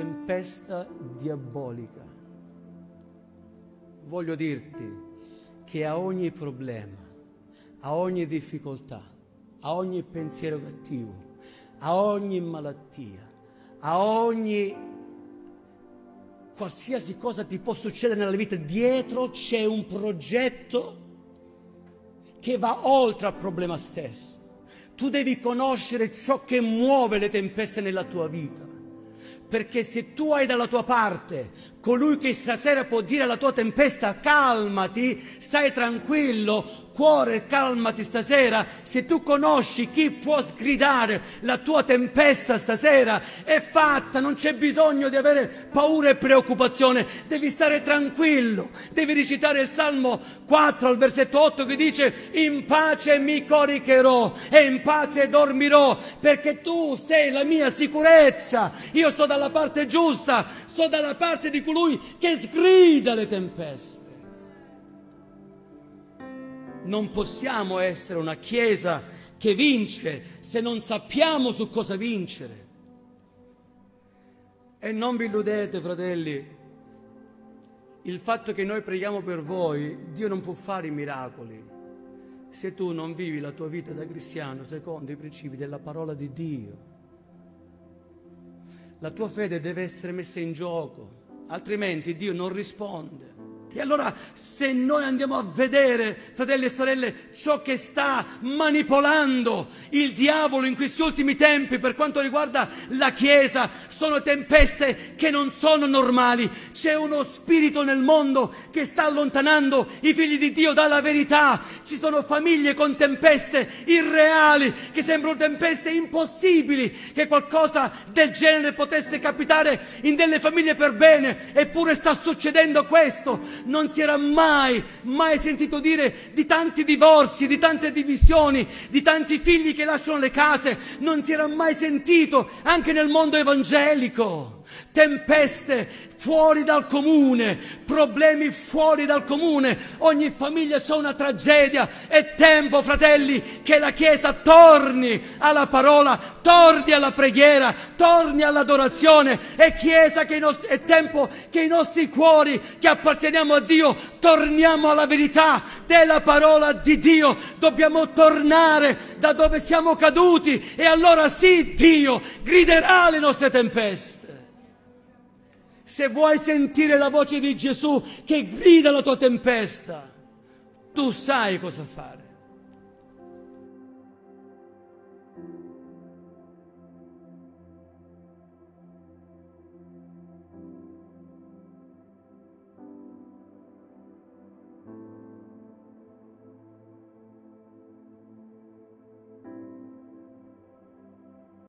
tempesta diabolica. Voglio dirti che a ogni problema, a ogni difficoltà, a ogni pensiero cattivo, a ogni malattia, a ogni qualsiasi cosa ti può succedere nella vita, dietro c'è un progetto che va oltre al problema stesso. Tu devi conoscere ciò che muove le tempeste nella tua vita. Perché se tu hai dalla tua parte colui che stasera può dire alla tua tempesta calmati, stai tranquillo, Cuore, calmati stasera, se tu conosci chi può sgridare la tua tempesta stasera, è fatta, non c'è bisogno di avere paura e preoccupazione, devi stare tranquillo, devi recitare il Salmo 4 al versetto 8 che dice in pace mi coricherò e in pace dormirò, perché tu sei la mia sicurezza, io sto dalla parte giusta, sto dalla parte di colui che sgrida le tempeste. Non possiamo essere una Chiesa che vince se non sappiamo su cosa vincere. E non vi illudete, fratelli, il fatto che noi preghiamo per voi, Dio non può fare i miracoli se tu non vivi la tua vita da cristiano secondo i principi della parola di Dio. La tua fede deve essere messa in gioco, altrimenti Dio non risponde. E allora se noi andiamo a vedere, fratelli e sorelle, ciò che sta manipolando il diavolo in questi ultimi tempi per quanto riguarda la Chiesa, sono tempeste che non sono normali. C'è uno spirito nel mondo che sta allontanando i figli di Dio dalla verità. Ci sono famiglie con tempeste irreali, che sembrano tempeste impossibili, che qualcosa del genere potesse capitare in delle famiglie per bene, eppure sta succedendo questo non si era mai, mai sentito dire di tanti divorzi, di tante divisioni, di tanti figli che lasciano le case, non si era mai sentito anche nel mondo evangelico tempeste fuori dal comune, problemi fuori dal comune, ogni famiglia c'è una tragedia, è tempo fratelli che la Chiesa torni alla parola, torni alla preghiera, torni all'adorazione, è nostri, è tempo che i nostri cuori che apparteniamo a Dio torniamo alla verità della parola di Dio, dobbiamo tornare da dove siamo caduti e allora sì Dio griderà le nostre tempeste. Se vuoi sentire la voce di Gesù che grida la tua tempesta, tu sai cosa fare.